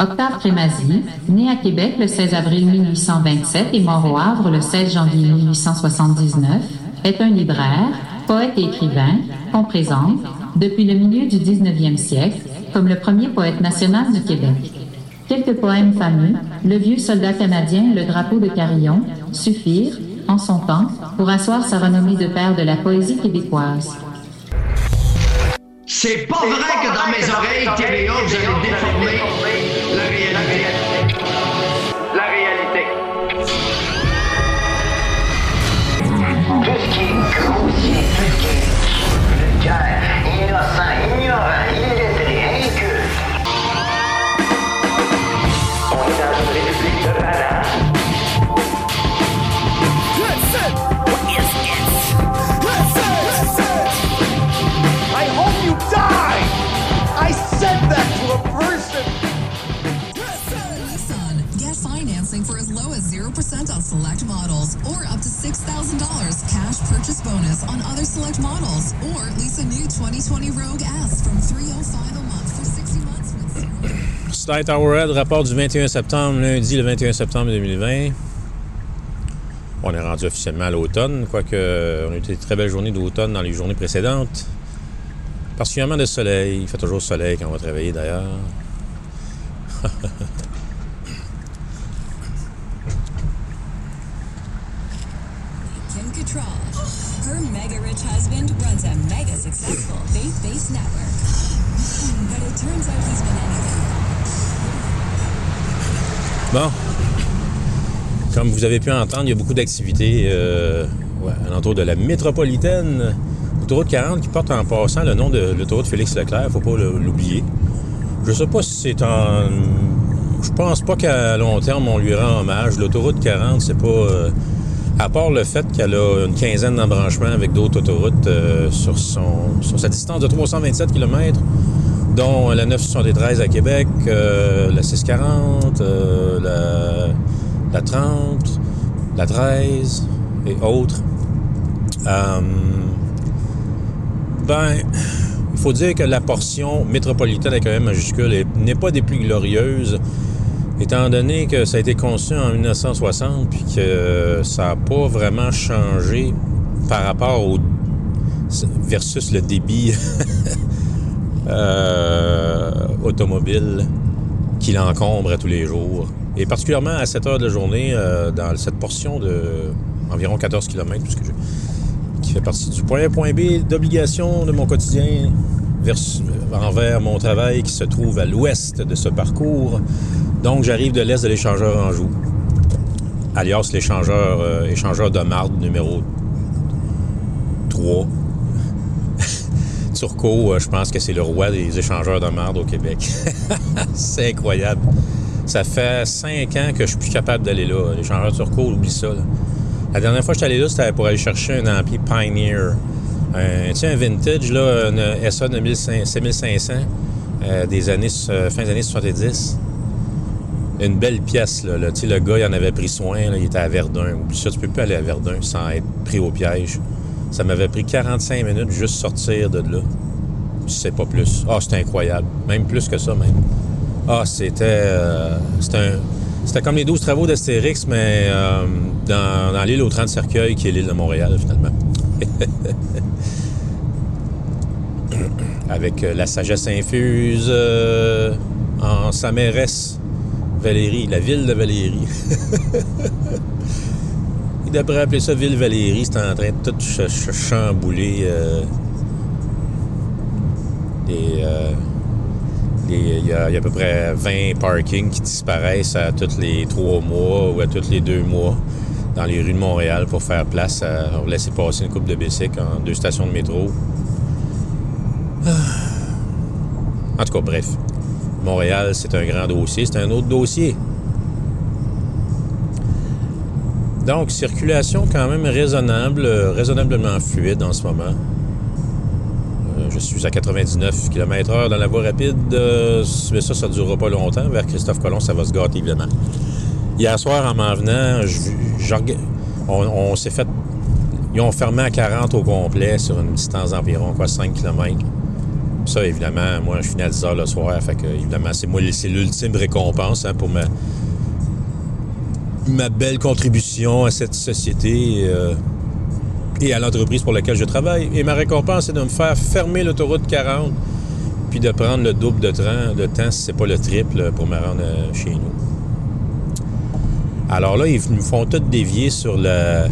Octave Crémazie, né à Québec le 16 avril 1827 et mort au Havre le 16 janvier 1879, est un libraire, poète et écrivain qu'on présente, depuis le milieu du 19e siècle, comme le premier poète national du Québec. Quelques poèmes fameux, Le vieux soldat canadien, Le drapeau de Carillon, suffirent, en son temps, pour asseoir sa renommée de père de la poésie québécoise. C'est pas vrai que dans mes oreilles, vous allez financing for as low as 0% on select models or up to $6,000 cash purchase bonus on other select models. Or lease a new 2020 Rogue S from 305 a month for 60 months with. Slight Hourhead, rapport du 21 septembre, lundi le 21 septembre 2020. On est rendu officiellement à l'automne, quoique on a eu des très belles journées d'automne dans les journées précédentes. Particulièrement de soleil. Il fait toujours soleil quand on va travailler d'ailleurs. a mega successful faith based network. But it turns out he's been anything Bon. Comme vous avez pu entendre, il y a beaucoup d'activités euh, ouais, alentour de la métropolitaine. Autoroute 40 qui porte en passant le nom de l'autoroute Félix Leclerc, faut pas l'oublier. Je sais pas si c'est en. Je pense pas qu'à long terme on lui rend hommage. L'autoroute 40, c'est pas. euh, à part le fait qu'elle a une quinzaine d'embranchements avec d'autres autoroutes euh, sur, son, sur sa distance de 327 km, dont la 973 à Québec, euh, la 640, euh, la, la 30, la 13 et autres. Ben, il faut dire que la portion métropolitaine avec un M majuscule est- n'est pas des plus glorieuses, étant donné que ça a été conçu en 1960 puis que ça n'a pas vraiment changé par rapport au versus le débit euh, automobile qui l'encombre à tous les jours. Et particulièrement à 7 heures de la journée, euh, dans cette portion de environ 14 km, puisque je- qui fait partie du point A, point B d'obligation de mon quotidien vers, envers mon travail qui se trouve à l'ouest de ce parcours. Donc, j'arrive de l'est de l'échangeur Anjou, alias l'échangeur euh, échangeur de marde numéro 3. Turcot, euh, je pense que c'est le roi des échangeurs de marde au Québec. c'est incroyable. Ça fait cinq ans que je suis plus capable d'aller là. L'échangeur Turcot, oublie ça. La dernière fois que j'étais allé là, c'était pour aller chercher un ampli Pioneer. Tu sais, un vintage, là, une SA de 1500 7500 euh, des années, euh, fin des années 70. Une belle pièce, là. le gars, il en avait pris soin. il était à Verdun. Oublie ça, tu peux plus aller à Verdun sans être pris au piège. Ça m'avait pris 45 minutes juste sortir de là. Je sais pas plus. Ah, c'était incroyable. Même plus que ça, même. Ah, c'était... euh, c'était comme les 12 travaux d'Astérix, mais euh, dans, l'île aux 30 cercueils, qui est l'île de Montréal, finalement. Avec euh, la sagesse infuse en sa mairesse, Valérie, la ville de Valérie. Il devrait appeler ça Ville Valérie, c'est en train de tout ch- ch- chambouler. euh, euh, des- Il y, a, il y a à peu près 20 parkings qui disparaissent à tous les trois mois ou à tous les deux mois dans les rues de Montréal pour faire place à laisser passer une coupe de bicycles en deux stations de métro. Ah. En tout cas, bref. Montréal, c'est un grand dossier. C'est un autre dossier. Donc, circulation quand même raisonnable, euh, raisonnablement fluide en ce moment. Euh, je suis à 99 km/h dans la voie rapide, euh, mais ça, ça ne durera pas longtemps. Vers Christophe Colomb, ça va se gâter, évidemment. Hier soir, en m'en venant, on, s'est fait... Ils ont fermé à 40 au complet sur une distance d'environ quoi, 5 km. Ça, évidemment, moi, je finis à 10 heures le soir. Fait que, évidemment, c'est moi, c'est l'ultime récompense hein, pour ma, ma belle contribution à cette société euh, et à l'entreprise pour laquelle je travaille. Et ma récompense, c'est de me faire fermer l'autoroute 40 puis de prendre le double de, de temps, si c'est pas le triple, pour me rendre euh, chez nous. Alors là, ils nous font tout dévier sur la...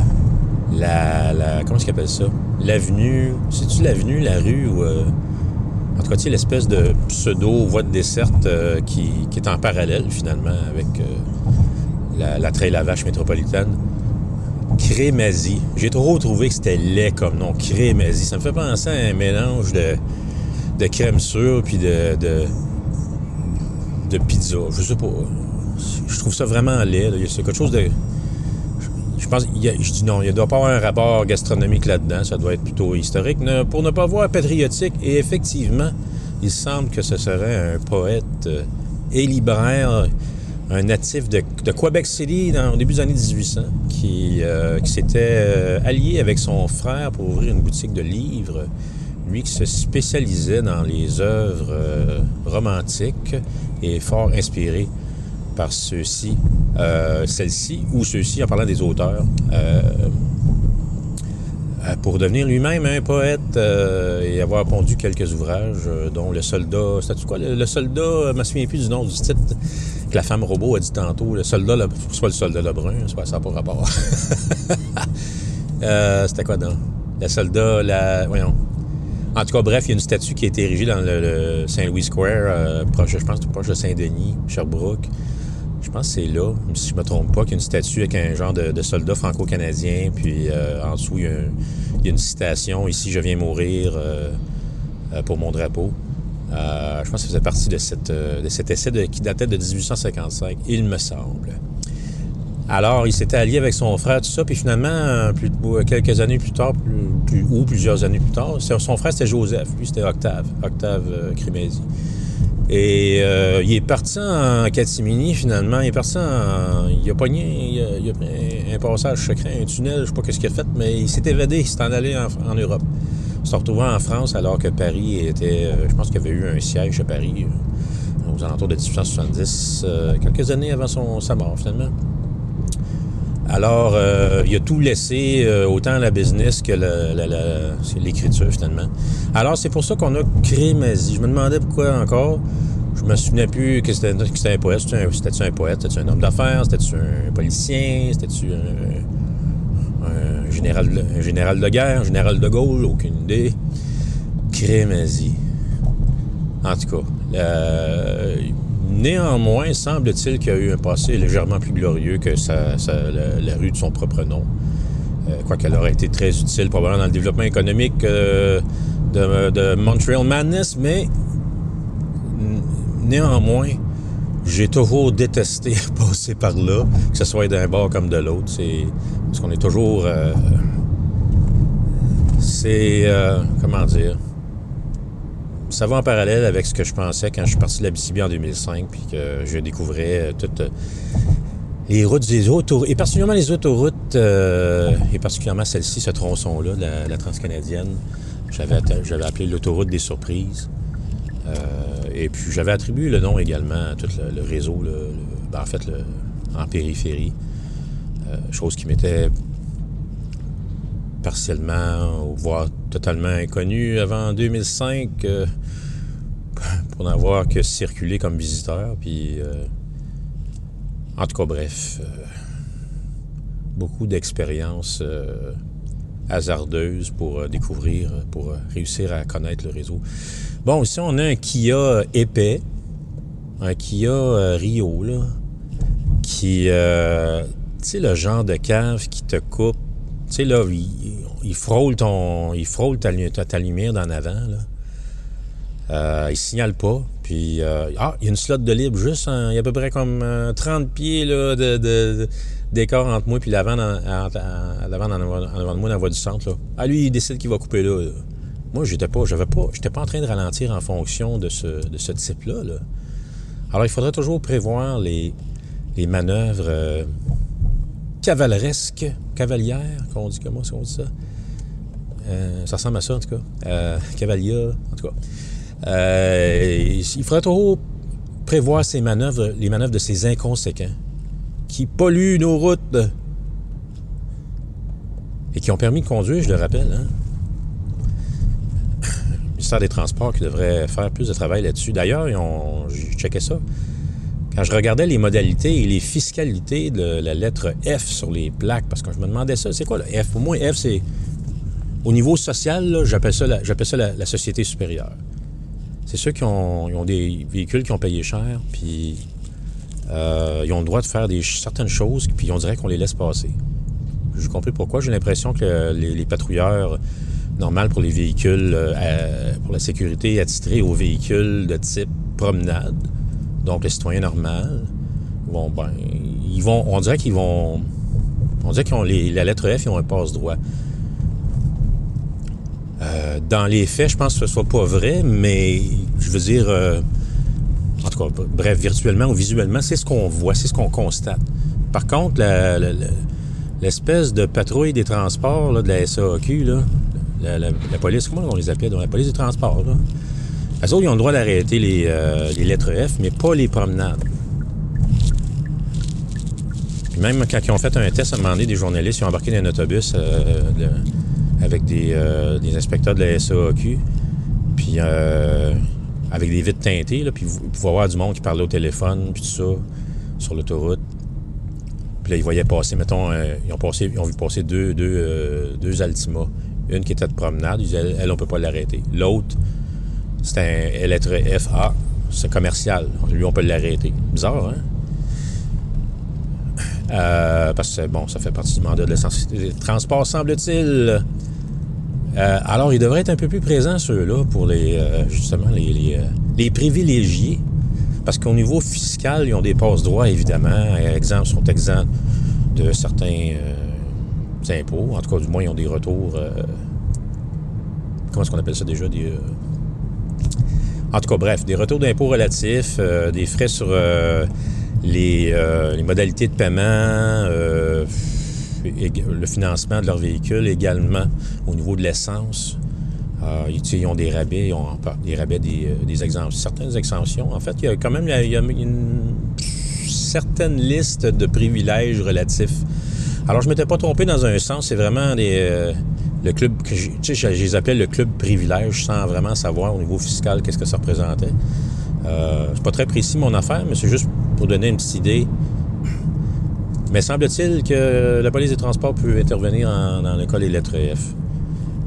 la, la comment est-ce qu'ils appellent ça? L'avenue... C'est-tu l'avenue, la rue ou... euh, en tout cas, tu sais, l'espèce de pseudo-voie de desserte euh, qui, est en parallèle, finalement, avec euh, la, la trail à vache métropolitaine. Crémazie. J'ai trop trouvé que c'était laid comme nom. Crémazie. Ça me fait penser à un mélange de, de crème sûre puis de, de, de pizza. Je sais pas. Je trouve ça vraiment laid. C'est quelque chose de... Je pense, il y je dis non, il ne doit pas avoir un rapport gastronomique là-dedans. Ça doit être plutôt historique. Pour ne pas voir patriotique. Et effectivement, il semble que ce serait un poète euh, et libraire, un natif de, de Quebec City dans, au début des années 1800, qui, euh, qui s'était euh, allié avec son frère pour ouvrir une boutique de livres. Lui qui se spécialisait dans les œuvres romantiques et fort inspiré par ceux-ci, euh, celle-ci ou ceux-ci, en parlant des auteurs, euh, euh, pour devenir lui-même un poète et avoir pondu quelques ouvrages, dont Le Soldat. C'était quoi? Le, Soldat Je me souviens plus du nom du titre que la femme robot a dit tantôt. Le Soldat, le, soit le Soldat Lebrun, soit ça pas rapport. C'était quoi dans Le Soldat, la. Voyons. En tout cas, bref, il y a une statue qui a été érigée dans le, Saint-Louis Square, proche, je pense, proche de Saint-Denis, Sherbrooke. Je pense que c'est là, si je me trompe pas, qu'il y a une statue avec un genre de, soldat franco-canadien, puis euh, en dessous, il y, a une citation, ici, je viens mourir euh, euh, pour mon drapeau. Je pense que ça faisait partie de, cet essai qui datait de 1855, il me semble. Alors, il s'était allié avec son frère, tout ça, puis finalement, quelques années plus tard, ou plusieurs années plus tard, son frère, c'était Joseph, lui, c'était Octave, Octave Crémézy. Et euh, il est parti en catimini, finalement. Il est parti en... Il a pogné... Il a, il a pris un, passage secret, un tunnel, je sais pas qu'est-ce qu'il a fait, mais il s'est évadé, il s'est en allé en, Europe. Il s'est retrouvé en France alors que Paris était... euh, Je pense qu'il y avait eu un siège à Paris euh, aux alentours de 1870, euh, quelques années avant son, sa mort, finalement. Alors, euh, il a tout laissé, euh, autant la business que l'écriture, finalement. Alors, c'est pour ça qu'on a créé Mazie. Je me demandais pourquoi encore. Je me souvenais plus que c'était un poète. C'était-tu un, poète? C'était-tu un homme d'affaires? C'était-tu un politicien? C'était-tu un, général, général de guerre? Un général de Gaulle? Aucune idée. Crémazie. En tout cas, euh, néanmoins, semble-t-il qu'il y a eu un passé légèrement plus glorieux que sa- la, rue de son propre nom. Euh, Quoiqu'elle aurait été très utile probablement dans le développement économique euh, de, Montreal Madness, mais néanmoins, j'ai toujours détesté passer par là, que ce soit d'un bord comme de l'autre. C'est parce qu'on est toujours, euh, c'est euh, comment dire, ça va en parallèle avec ce que je pensais quand je suis parti de l'Abitibi en 2005, puis que je découvrais euh, toutes euh, les routes des autoroutes, et particulièrement les autoroutes, euh, et particulièrement celle-ci, ce tronçon-là, la, la transcanadienne. J'avais j'avais appelé l'autoroute des surprises. Et puis j'avais attribué le nom également à tout le, réseau, le- ben, en fait, en périphérie. Chose qui m'était partiellement, voire totalement inconnue avant 2005, euh, pour n'avoir que circulé comme visiteur. Puis, euh, en tout cas, bref, euh, beaucoup d'expériences hasardeuses pour découvrir, pour réussir à connaître le réseau. Bon, ici, on a un Kia épais, un Kia Rio, qui, tu le genre de cave qui te coupe. Tu sais, là, il, frôle ton, il frôle ta, lu- ta, ta lumière d'en avant, là. Euh, il signale pas. Puis, euh, ah, il y a une slot de libre juste, il y a à peu près comme euh, 30 pieds là, de, d'écart entre moi puis l'avant, l'avant en, avant de moi dans la voie du centre. Ah, lui, il décide qu'il va couper là. Moi, j'étais pas, j'avais pas, j'étais pas en train de ralentir en fonction de ce, type-là. là. Alors, il faudrait toujours prévoir les, les manœuvres cavaleresques, cavalières, qu'on dit comment on dit ça? Euh, ça ressemble à ça, en tout cas. Euh, en tout cas. Euh, il faudrait toujours prévoir ces manœuvres, les manœuvres de ces inconséquents qui polluent nos routes et qui ont permis de conduire, je le rappelle. Hein? Le ministère des Transports qui devrait faire plus de travail là-dessus. D'ailleurs, j'ai checké ça. Quand je regardais les modalités et les fiscalités de la lettre F sur les plaques, parce que je me demandais ça, c'est quoi le F? Pour moi, F, c'est au niveau social, j'appelle ça, la, société supérieure. C'est ceux qui ont, des véhicules qui ont payé cher, puis euh, ils ont le droit de faire des, certaines choses, puis on dirait qu'on les laisse passer. J'ai compris pourquoi. J'ai l'impression que les, patrouilleurs normaux pour les véhicules, euh, pour la sécurité attitrés aux véhicules de type promenade, donc les citoyens normaux, vont, ben, ils vont, on dirait qu'ils vont, on dirait qu'ils ont la lettre F, ils ont un passe-droit. Euh, dans les faits, je pense que ce soit pas vrai, mais je veux dire, euh, en tout cas, bref, virtuellement ou visuellement, c'est ce qu'on voit, c'est ce qu'on constate. Par contre, l'espèce de patrouille des transports de la SAQ, là, la, police, comment on les appelle? La police des transports. Eux autres, ils ont le droit d'arrêter les, euh, les, lettres F, mais pas les promenades. Puis même quand ils ont fait un test à un moment donné, des journalistes, ils ont embarqué dans un autobus avec euh, des, inspecteurs de la SAQ, puis euh, avec des vitres teintées, là, puis pouvez voir du monde qui parlait au téléphone, puis tout ça, sur l'autoroute. Puis là, ils voyaient passer, mettons, euh, ils, ont passé, ils ont vu passer deux, deux, Altima. Une qui était de promenade, ils disaient, elle, on peut pas l'arrêter. L'autre, c'était un lettre FA, c'est commercial. Lui, on peut l'arrêter. Bizarre, hein? parce que, bon, ça fait partie du mandat de l'essence. Transport, semble-t-il. Euh, alors, ils devraient être un peu plus présents, ceux-là, pour les euh, justement les, euh, les, privilégiés. Parce qu'au niveau fiscal, ils ont des passe-droits, évidemment. Exemple, sont exempts de certains impôts. En tout cas, du moins, ils ont des retours. comment est-ce qu'on appelle ça déjà? Des, en tout cas, bref, des retours d'impôts relatifs, des frais sur les, les, modalités de paiement le financement de leur véhicule, également au niveau de l'essence. Euh, ils ont des rabais, ils ont des rabais, des, euh, exemptions, certaines exemptions. En fait, il y a quand même une certaine liste de privilèges relatifs. Alors, je ne m'étais pas trompé dans un sens. C'est vraiment des, euh, le club que je, je, les appelais le club privilège sans vraiment savoir au niveau fiscal qu'est-ce que ça représentait. Euh, c'est pas très précis mon affaire, mais c'est juste pour donner une petite idée mais semble-t-il que la police des transports peut intervenir dans le cas des lettres F.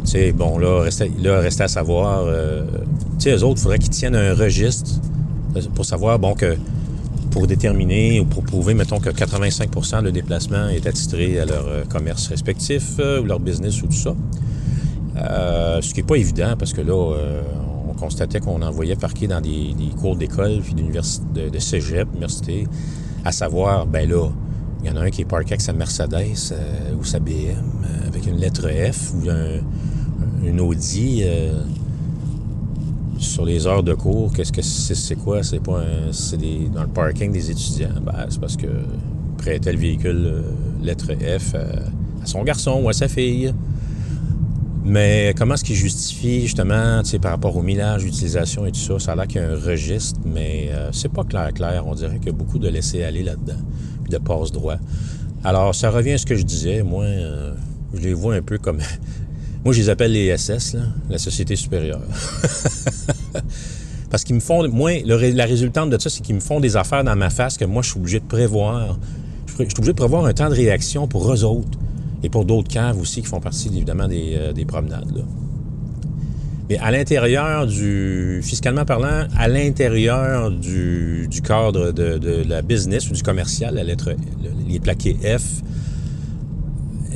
Tu sais, bon, là, restait, là, restait à savoir. Euh, tu sais, eux autres, il faudrait qu'ils tiennent un registre pour savoir, bon, que pour déterminer ou pour prouver, mettons, que 85% de déplacement est attitré à leur euh, commerce respectif euh, ou leur business ou tout ça. ce qui n'est pas évident parce que là, on constatait qu'on envoyait parquer dans des, cours d'école puis de, de cégep, université, à savoir, ben là, il y en a un qui est parké avec sa Mercedes euh, ou sa BM euh, avec une lettre F ou un, une Audi euh, sur les heures de cours. Qu'est-ce que c'est, quoi? C'est pas c'est dans le parking des étudiants. Ben, c'est parce que prêtait le véhicule lettre F à son garçon ou à sa fille. Mais comment est-ce qu'il justifie justement par rapport au millage, d'utilisation et tout ça? Ça a l'air qu'il y a un registre, mais c'est pas clair clair. On dirait qu'il y a beaucoup de laisser aller là-dedans de passe-droit. Alors, ça revient à ce que je disais. Moi, euh, je les vois un peu comme... Moi, je les appelle les SS, la Société supérieure. Parce qu'ils me font... Moi, la résultante de ça, c'est qu'ils me font des affaires dans ma face que moi, je suis obligé de prévoir. Je suis obligé de prévoir un temps de réaction pour eux autres. Et pour d'autres caves aussi qui font partie, évidemment, des, euh, des promenades. Là. Mais à l'intérieur du, fiscalement parlant, à l'intérieur du, cadre de, la business ou du commercial, la lettre, les plaqués F,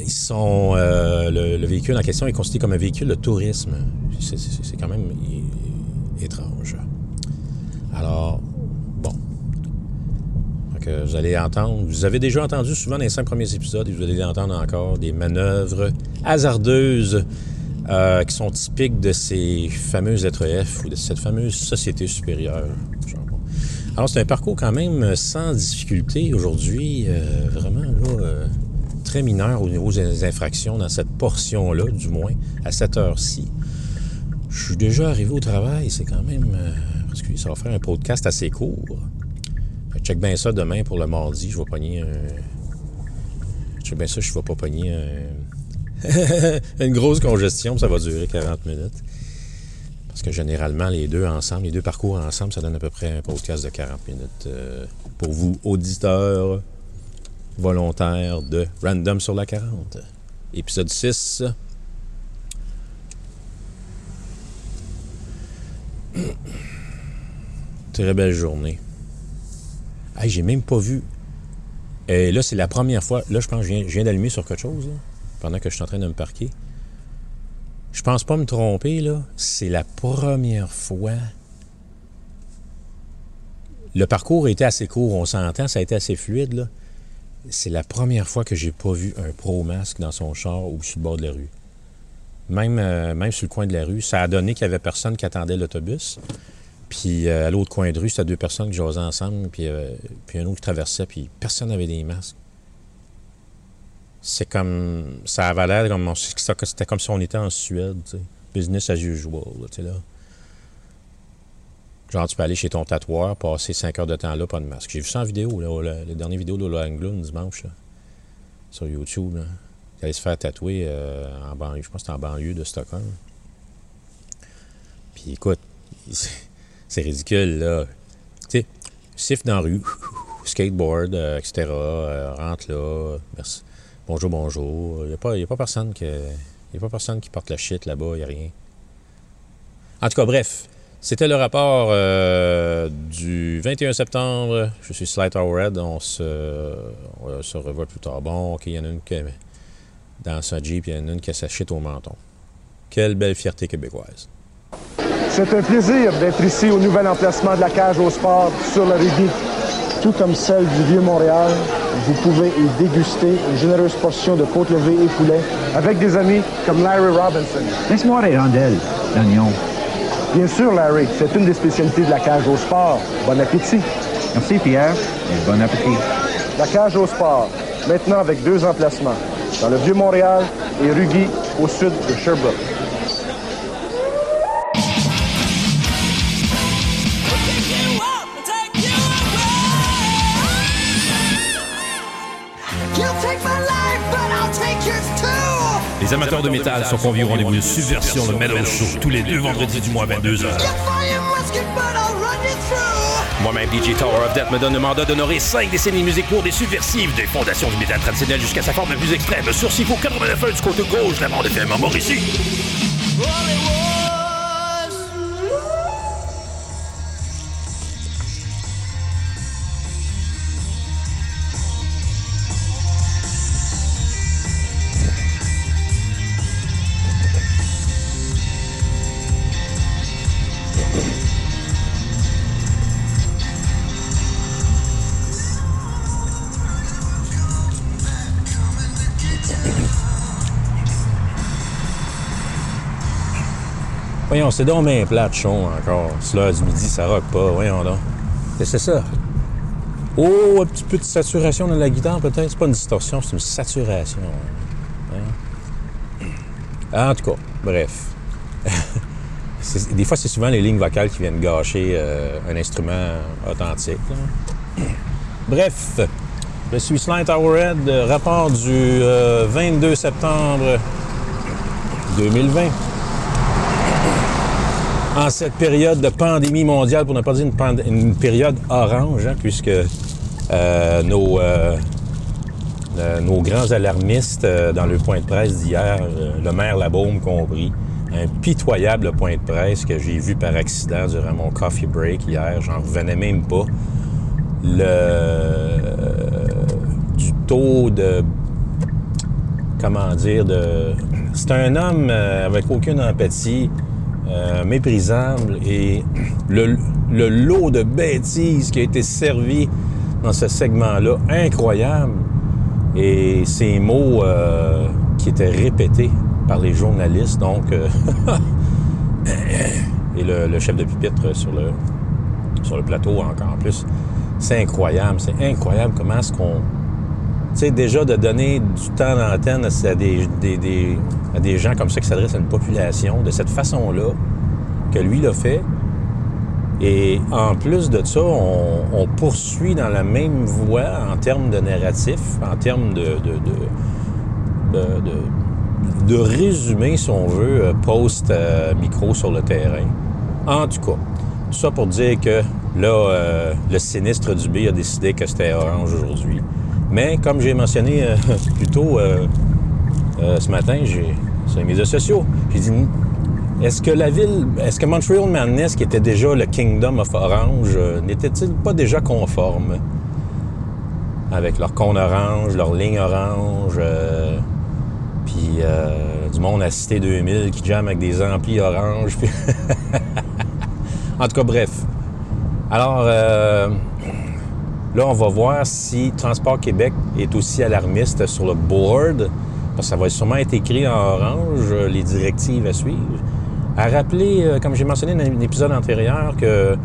ils sont, euh, le, véhicule en question est considéré comme un véhicule de tourisme. C'est quand même étrange. Alors, bon. Vous allez entendre, vous avez déjà entendu souvent dans les cinq premiers épisodes, et vous allez entendre encore des manœuvres hasardeuses euh, qui sont typiques de ces lettres F ou de cette fameuse société supérieure. Alors, c'est un parcours quand même sans difficulté aujourd'hui, euh, vraiment là, très mineur au niveau des infractions dans cette portion-là, du moins, à cette heure-ci. Je suis déjà arrivé au travail, c'est quand même. euh, parce que ça va faire un podcast assez court. Check bien ça demain pour le mardi. Je vais pogner un. Check bien ça, je vais pas pogner un. une grosse congestion, ça va durer 40 minutes. Parce que généralement, les deux ensemble, les deux parcours ensemble, ça donne à peu près un podcast de 40 minutes. euh, pour vous, auditeurs volontaires de Random sur la 40. Épisode 6. Très belle journée. Hey, j'ai même pas vu. Et là, c'est la première fois. Là, je pense que je viens, d'allumer sur quelque chose, pendant que je suis en train de me parquer. Je pense pas me tromper, là. C'est la première fois. Le parcours était assez court, on s'entend, ça a été assez fluide, là. C'est la première fois que j'ai pas vu un pro masque dans son char ou sur le bord de la rue. Même, euh, même sur le coin de la rue, ça a donné qu'il y avait personne qui attendait l'autobus. Puis euh, à l'autre coin de rue, c'était deux personnes qui jasaient ensemble, puis, euh, puis un autre qui traversait, puis personne n'avait des masques. C'est comme. Ça avait l'air comme. C'était comme si on était en Suède. Business as usual, là. Genre, tu peux aller chez ton tatoueur, passer 5 heures de temps là, pas de masque. J'ai vu ça en vidéo, là, la, dernière vidéo de Angloon dimanche, sur YouTube. Là. Il allait se faire tatouer euh, en banlieue, je pense que en banlieue de Stockholm. Puis écoute, c'est- ridicule, là. Tu sais, siffle dans la rue, skateboard, euh, etc., euh, rentre là, merci. bonjour, bonjour. Il n'y a, pas- a personne a pas personne qui porte la shit là-bas, il n'y a rien. En tout cas, bref, c'était le rapport euh, du 21 septembre. Je suis Slight Red. On se, on se revoit plus tard. Bon, OK, il y en a une qui dans sa Jeep, il y en a une qui a sa shit au menton. Quelle belle fierté québécoise. C'est un plaisir d'être ici au nouvel emplacement de la cage au sport sur le rugby. Tout comme celle du Vieux-Montréal, vous pouvez y déguster une généreuse portion de côte levée et poulet avec des amis comme Larry Robinson. Laisse-moi les rondelles, l'oignon. Bien sûr, Larry, c'est une des spécialités de la cage au sport. Bon appétit. Merci, Pierre, et bon appétit. La cage au sport, maintenant avec deux emplacements, dans le Vieux-Montréal et Rugby au sud de Sherbrooke. Les amateurs de métal sont conviés au rendez-vous de Subversion, le Metal Show, tous les deux vendredis du mois à 22h. Moi-même, DJ Tower of Death me donne le mandat d'honorer 5 décennies de musique pour des subversives, des fondations du métal traditionnel jusqu'à sa forme la plus extrême, sur Sipo 89 du côté gauche, la bande FM à Mauricie. Voyons, c'est donc bien plate, chon, encore. C'est l'heure du midi, ça rock pas. Voyons donc. C'est ça? Oh, un petit peu de saturation dans la guitare, peut-être. C'est pas une distorsion, c'est une saturation. Hein? En tout cas, bref. Des fois, c'est souvent les lignes vocales qui viennent gâcher euh, un instrument authentique. là. Bref, je suis Slant Towerhead, rapport du euh, 22 septembre 2020 en cette période de pandémie mondiale, pour ne pas dire une, une période orange, hein, puisque euh, nos, euh, euh, nos grands alarmistes, dans le point de presse d'hier, le maire Labaume compris, un pitoyable point de presse que j'ai vu par accident durant mon coffee break hier, j'en revenais même pas. Le, du taux de comment dire, de. C'est un homme avec aucune empathie, euh, méprisable et le, le lot de bêtises qui a été servi dans ce segment-là, incroyable. Et ces mots euh, qui étaient répétés par les journalistes, donc. euh, et le, chef de pupitre sur le, sur le plateau encore en plus. C'est incroyable, c'est incroyable comment est-ce qu'on. Sais, déjà de donner du temps d'antenne à des, des- des- à des gens comme ça qui s'adressent à une population de cette façon-là, que lui l'a fait. Et en plus de ça, on, poursuit dans la même voie en termes de narratif, en termes de, de, de, de- résumé, si on veut, euh, post-micro sur le terrain. En tout cas, tout ça pour dire que là, euh, le sinistre du B a décidé que c'était orange aujourd'hui. Mais comme j'ai mentionné euh, plus tôt euh, euh, ce matin, j'ai sur les médias sociaux, j'ai dit est-ce que la ville, est-ce que Montreal Madness, qui était déjà le Kingdom of Orange, euh, n'était-il pas déjà conforme avec leur cône orange, leur ligne orange, puis du monde à Cité 2000 qui jamme avec des amplis orange. en tout cas, bref. Alors, euh, là, on va voir si Transport Québec est aussi alarmiste sur le board, parce que ça va sûrement être écrit en orange, les directives à suivre. À rappeler, euh, comme j'ai mentionné dans un épisode antérieur, que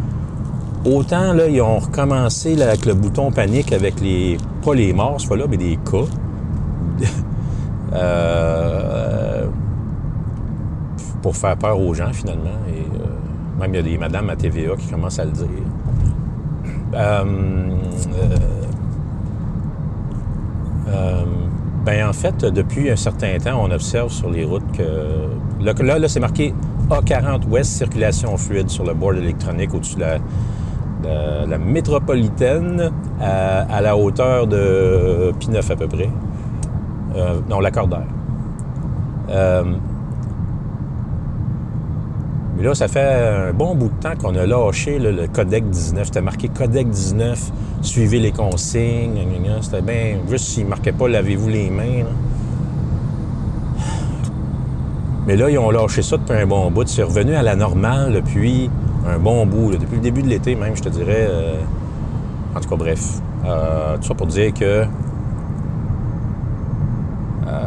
autant là, ils ont recommencé avec le bouton panique avec les. pas les morts, ce fois-là, mais des cas. Euh, pour faire peur aux gens, finalement. Et euh, même il y a des madames à TVA qui commencent à le dire. Euh, euh, ben en fait, depuis un certain temps, on observe sur les routes que là, là, là, c'est marqué A40 Ouest, circulation fluide sur le board électronique au-dessus de la, la métropolitaine à, la hauteur de P9 à peu près. Euh, non, l'accordaire. Euh, mais là, ça fait un bon bout de temps qu'on a lâché le Codec 19. C'était marqué Codec 19, suivez les consignes. C'était bien. Juste s'il ne marquait pas lavez-vous les mains. Mais là, ils ont lâché ça depuis un bon bout. C'est revenu à la normale depuis un bon bout. Depuis le début de l'été, même, je te dirais. euh, En tout cas, bref. Euh, tout ça pour dire que euh,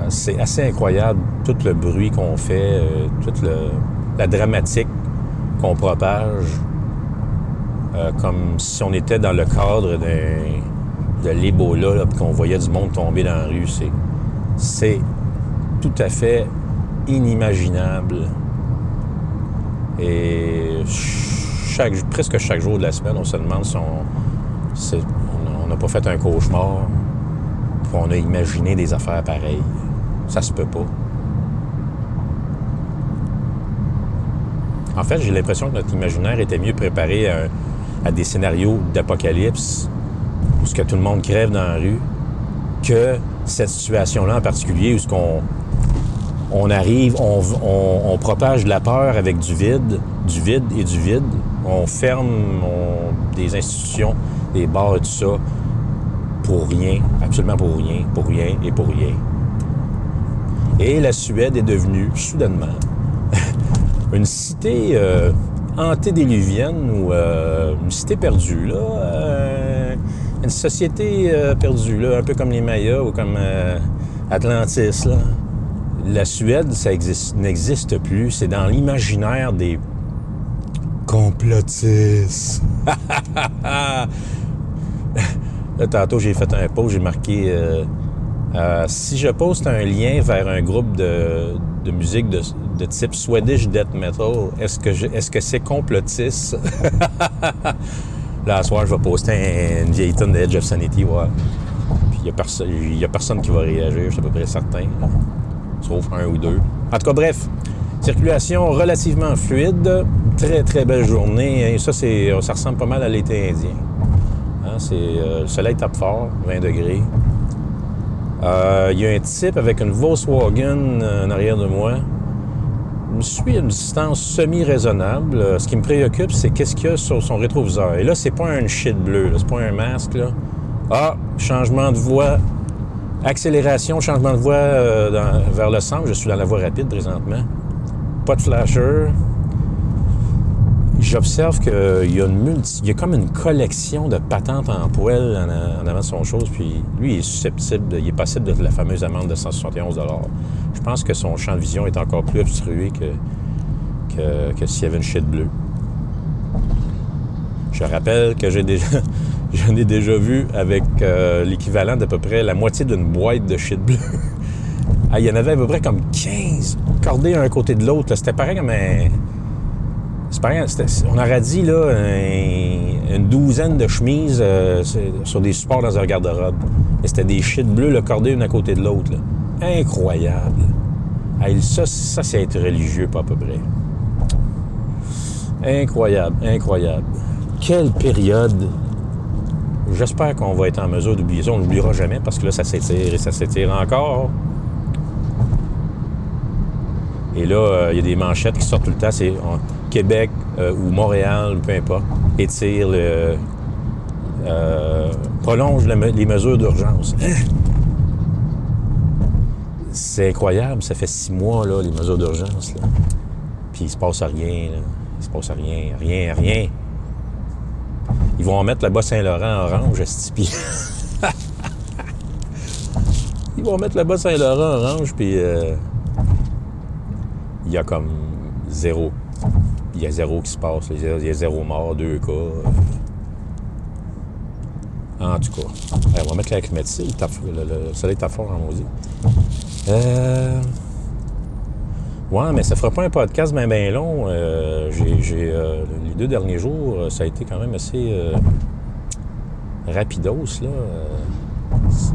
c'est assez incroyable tout le bruit qu'on fait, toute le- la dramatique qu'on propage, euh, comme si on était dans le cadre de l'Ebola, qu'on voyait du monde tomber dans la rue. C'est, tout à fait inimaginable. Et presque chaque jour de la semaine, on se demande si on n'a pas fait un cauchemar, puis on a imaginé des affaires pareilles. Ça se peut pas. En fait, j'ai l'impression que notre imaginaire était mieux préparé à, des scénarios d'apocalypse où tout le monde crève dans la rue que cette situation-là en particulier où on arrive, on, propage de la peur avec du vide, du vide et du vide. On ferme des institutions, des bars et tout ça pour rien, absolument pour rien, pour rien et pour rien. Et la Suède est devenue soudainement une cité euh, antédiluvienne ou euh, une cité perdue, là. euh, une société euh, perdue, là, un peu comme les Mayas ou comme Atlantis, là. La Suède, ça existe- n'existe plus. C'est dans l'imaginaire des complotistes. Là, tantôt, j'ai fait un post, j'ai marqué si je poste un lien vers un groupe de, de musique de, de type Swedish Death Metal, est-ce que je- est-ce que c'est complotiste? Là, à soir, je vais poster un- une vieille tonne de Edge of Sanity, ouais. Puis il n'y a, a personne qui va réagir, je suis à peu près certain. Sauf un ou deux. En tout cas, bref. Circulation relativement fluide. Très, très belle journée. Et ça, c'est, ça ressemble pas mal à l'été indien. Hein, c'est, euh, le soleil tape fort, 20 degrés. Euh, Il y a un type avec une Volkswagen euh, en arrière de moi. Je me suis à une distance semi-raisonnable. Euh, Ce qui me préoccupe, c'est qu'est-ce qu'il y a sur son rétroviseur. Et là, c'est pas un shit bleu, c'est pas un masque. Ah, changement de voie. Accélération, changement de voie euh, vers le centre. Je suis dans la voie rapide présentement. Pas de flasher. J'observe qu'il y a une multi... il y a comme une collection de patentes en poêle en, avant de son chose, puis lui, il est susceptible, de- il est passible de la fameuse amende de 171 Je pense que son champ de vision est encore plus obstrué que, que, s'il y avait une shit bleue. Je rappelle que j'ai déjà, j'en ai déjà vu avec euh, l'équivalent d'à peu près la moitié d'une boîte de shit bleu. Ah, il y en avait à peu près comme 15 cordés un côté de l'autre. C'était pareil comme un... C'est c'était- on aurait dit là, un- une douzaine de chemises euh, sur- des supports dans un garde-robe. Et c'était des shit bleus, le cordé une à côté de l'autre. Incroyable. Ça, ça c'est être religieux, pas à peu près. Incroyable, incroyable. Quelle période. J'espère qu'on va être en mesure d'oublier ça. On l'oubliera jamais parce que là, ça s'étire et ça s'étire encore. Et là, euh, il y a des manchettes qui sortent tout le temps. C'est Québec euh, ou Montréal, peu importe, étire le. euh, prolonge le les mesures d'urgence. C'est incroyable. Ça fait six mois, là, les mesures d'urgence. Puis il se passe rien. Là. Il se passe rien. Rien, rien. Ils vont en mettre là-bas Saint-Laurent orange, esti, puis... Ils vont mettre là-bas Saint-Laurent orange, puis... Il y a comme zéro. Y a zéro qui se passe. Il y a, zéro mort, deux cas. En tout cas, on va mettre la climatisée. Le, le- le soleil est fort en maudit. Euh... Ouais, mais ça fera pas un podcast bien ben long. Euh, j'ai, euh, les deux derniers jours, euh, ça a été quand même assez euh, rapidos, là. Il se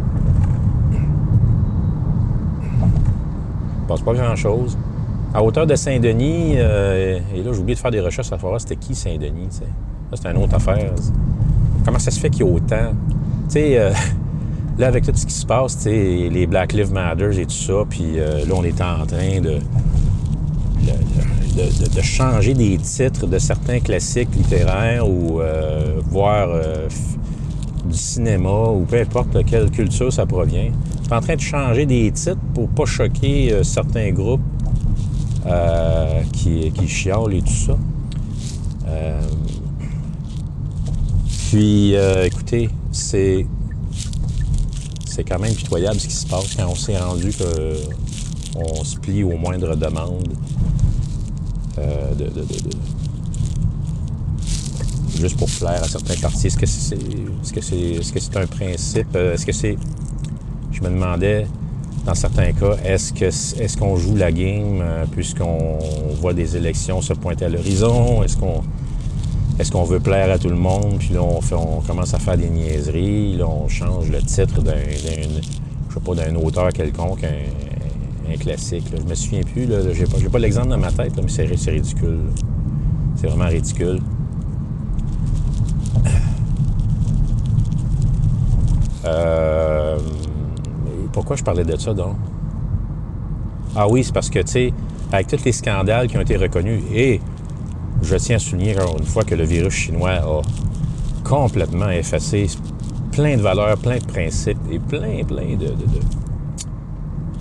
passe pas grand-chose. À hauteur de Saint-Denis, euh, et là, j'ai oublié de faire des recherches à savoir c'était qui Saint-Denis, c'est une autre affaire. Comment ça se fait qu'il y a autant? Tu sais, euh, là, avec tout ce qui se passe, les Black Lives Matter et tout ça, puis euh, là, on est en train de, de, changer des titres de certains classiques littéraires ou voir du cinéma ou peu importe de quelle culture ça provient. On est en train de changer des titres pour pas choquer certains groupes euh, qui, qui chiolent et tout ça. Euh, puis, euh, écoutez, c'est c'est quand même pitoyable ce qui se passe quand on s'est rendu qu'on se plie aux moindres demandes de, de- de- de- juste pour plaire à certains quartiers. Est-ce que c'est que c'est est-ce que c'est un principe? Est-ce que c'est. Je me demandais, dans certains cas, est-ce que est-ce qu'on joue la game euh, puisqu'on voit des élections se pointer à l'horizon? Est-ce qu'on est-ce qu'on veut plaire à tout le monde? Puis là, on, fait, on commence à faire des niaiseries. Là, on change le titre d'un, je sais pas, d'un auteur quelconque, un, classique. là. Je me souviens plus. Là, j'ai pas, l'exemple dans ma tête, mais c'est, c'est ridicule. C'est vraiment ridicule. Euh, pourquoi je parlais de ça, donc? Ah oui, c'est parce que, tu sais, avec tous les scandales qui ont été reconnus, et je tiens à souligner encore une fois que le virus chinois a complètement effacé plein de valeurs, plein de principes et plein, plein de...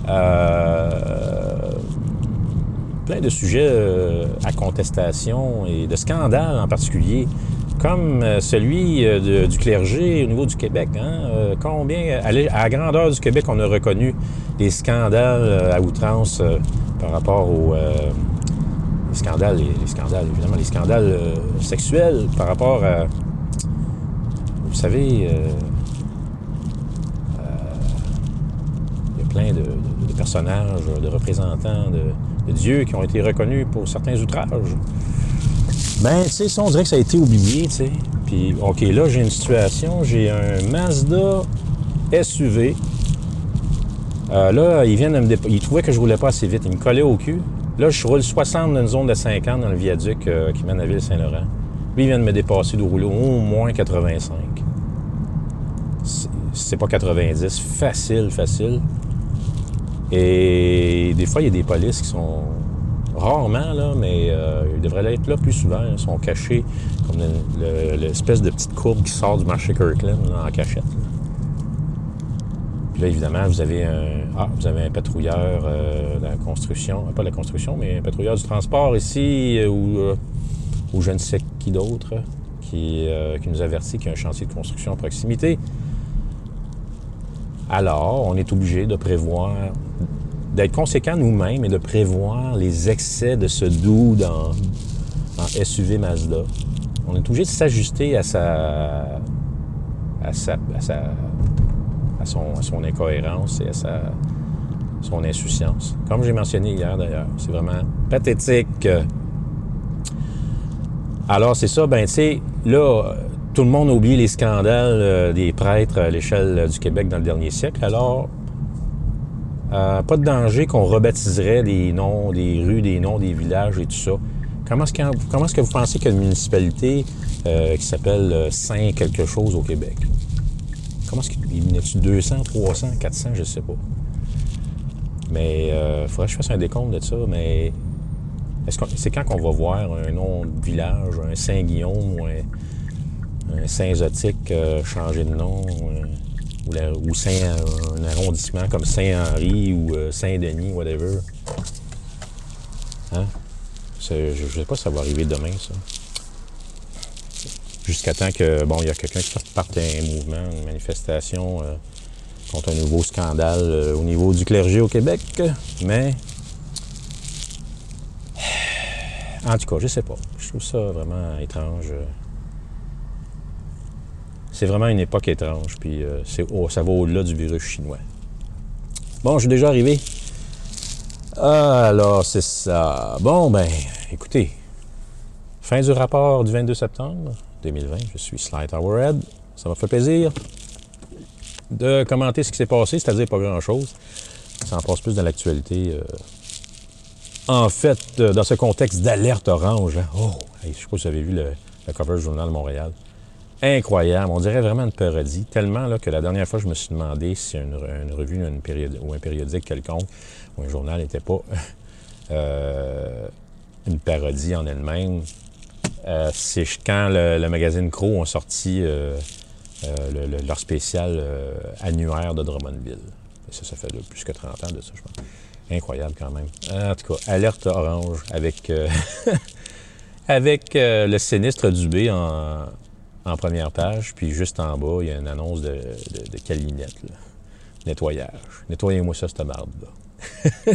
euh, plein de sujets euh, à contestation et de scandales en particulier, comme euh, celui euh, du clergé au niveau du Québec. hein. Euh, combien, à la grandeur du Québec, on a reconnu des scandales à outrance par rapport aux les scandales, les, les scandales, évidemment, les scandales sexuels par rapport à, vous savez, il y a plein de, personnages, de représentants de Dieu qui ont été reconnus pour certains outrages. Ben, tu sais, ça, on dirait que ça a été oublié, tu sais. Puis, OK, là, j'ai une situation, j'ai un Mazda SUV. Euh, là, ils viennent de me dépa- Ils trouvaient que je roulais pas assez vite. Ils me collaient au cul. Là, je roule 60 dans une zone de 50 dans le viaduc euh, qui mène à Ville-Saint-Laurent. Lui, il vient de me dépasser de rouler au moins 85. C'est- C'est pas 90. Facile, facile. Et des fois, il y a des polices qui sont rarement, là, mais euh, ils devraient être là plus souvent. Ils sont cachés comme le- le- l'espèce de petite courbe qui sort du marché Kirkland en cachette. là. Puis là, évidemment, vous avez un, ah, vous avez un patrouilleur euh, de la construction, pas de la construction, mais un patrouilleur du transport ici, euh, ou, ou je ne sais qui d'autre, qui nous avertit qu'il y a un chantier de construction à proximité. Alors, on est obligé de prévoir, d'être conséquent nous-mêmes et de prévoir les excès de ce doux dans, SUV Mazda. On est obligé de s'ajuster à sa, à sa, à sa, à son, à son incohérence et à sa, son insouciance. Comme j'ai mentionné hier d'ailleurs, c'est vraiment pathétique. Alors, c'est ça, ben, tu sais, là, tout le monde oublie les scandales euh, des prêtres à l'échelle euh, du Québec dans le dernier siècle. Alors, euh, pas de danger qu'on rebaptiserait des noms des rues, des noms des villages et tout ça. Comment est-ce que, comment est-ce que vous pensez qu'il y a une municipalité euh, qui s'appelle euh, Saint quelque chose au Québec? Comment est-ce qu'il y a-tu 200, 300, 400, je sais pas. Mais il faudrait que je fasse un décompte de ça, mais est-ce qu'on- c'est quand qu'on va voir un nom de village, un Saint-Guillaume ou un, Saint-Zotique euh, changer de nom, euh, ou, Saint, un arrondissement comme Saint-Henri ou euh, Saint-Denis, whatever. Hein? Je ne sais pas si ça va arriver demain, ça. Jusqu'à temps que, bon, il y a quelqu'un qui parte un mouvement, une manifestation euh, contre un nouveau scandale euh, au niveau du clergé au Québec. Mais, en tout cas, je sais pas. Je trouve ça vraiment étrange. C'est vraiment une époque étrange, puis euh, ça va au-delà du virus chinois. Bon, je suis déjà arrivé. Alors, c'est ça. Bon, ben, écoutez. Fin du rapport du 22 septembre 2020. Je suis Sly Towerhead. Ça m'a fait plaisir de commenter ce qui s'est passé, c'est-à-dire pas grand-chose. Ça en passe plus dans l'actualité. euh. En fait, euh, dans ce contexte d'alerte orange, hein. oh, je sais pas si vous avez vu le, le cover du Journal de Montréal. Incroyable, on dirait vraiment une parodie, tellement là, que la dernière fois, je me suis demandé si une, revue une période, ou un périodique quelconque ou un journal n'était pas euh, une parodie en elle-même. Euh, c'est quand le, le magazine Crow ont sorti euh, euh, le- le- leur spécial euh, annuaire de Drummondville. Et ça, ça fait plus que 30 ans de ça, je pense. Incroyable quand même. En tout cas, alerte orange avec, euh, avec le sinistre Dubé en, en première page, puis juste en bas, il y a une annonce de, Calinette. Nettoyage. Nettoyez-moi ça, cette marde-là.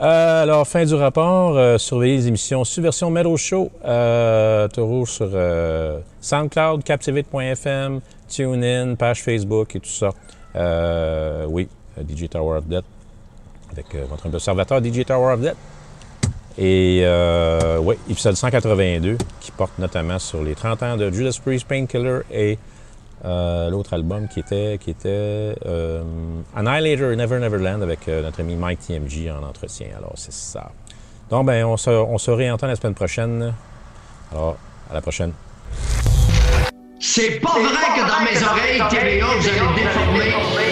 Euh, alors, fin du rapport, euh, surveillez les émissions Subversion Metal Show, euh, toujours sur euh, SoundCloud, Captivate.fm, TuneIn, page Facebook et tout ça. Euh, oui, DJ Tower of Death, avec votre observateur DJ Tower of Death. Et euh, oui, épisode 182, qui porte notamment sur les 30 ans de Judas Priest, Painkiller et euh, l'autre album qui était, qui était euh, Annihilator Never Neverland avec euh, notre ami Mike TMG en entretien. Alors, c'est ça. Donc, ben, on se, on se réentend la semaine prochaine. Alors, à la prochaine. C'est pas vrai que dans mes oreilles, TVA, vous allez déformer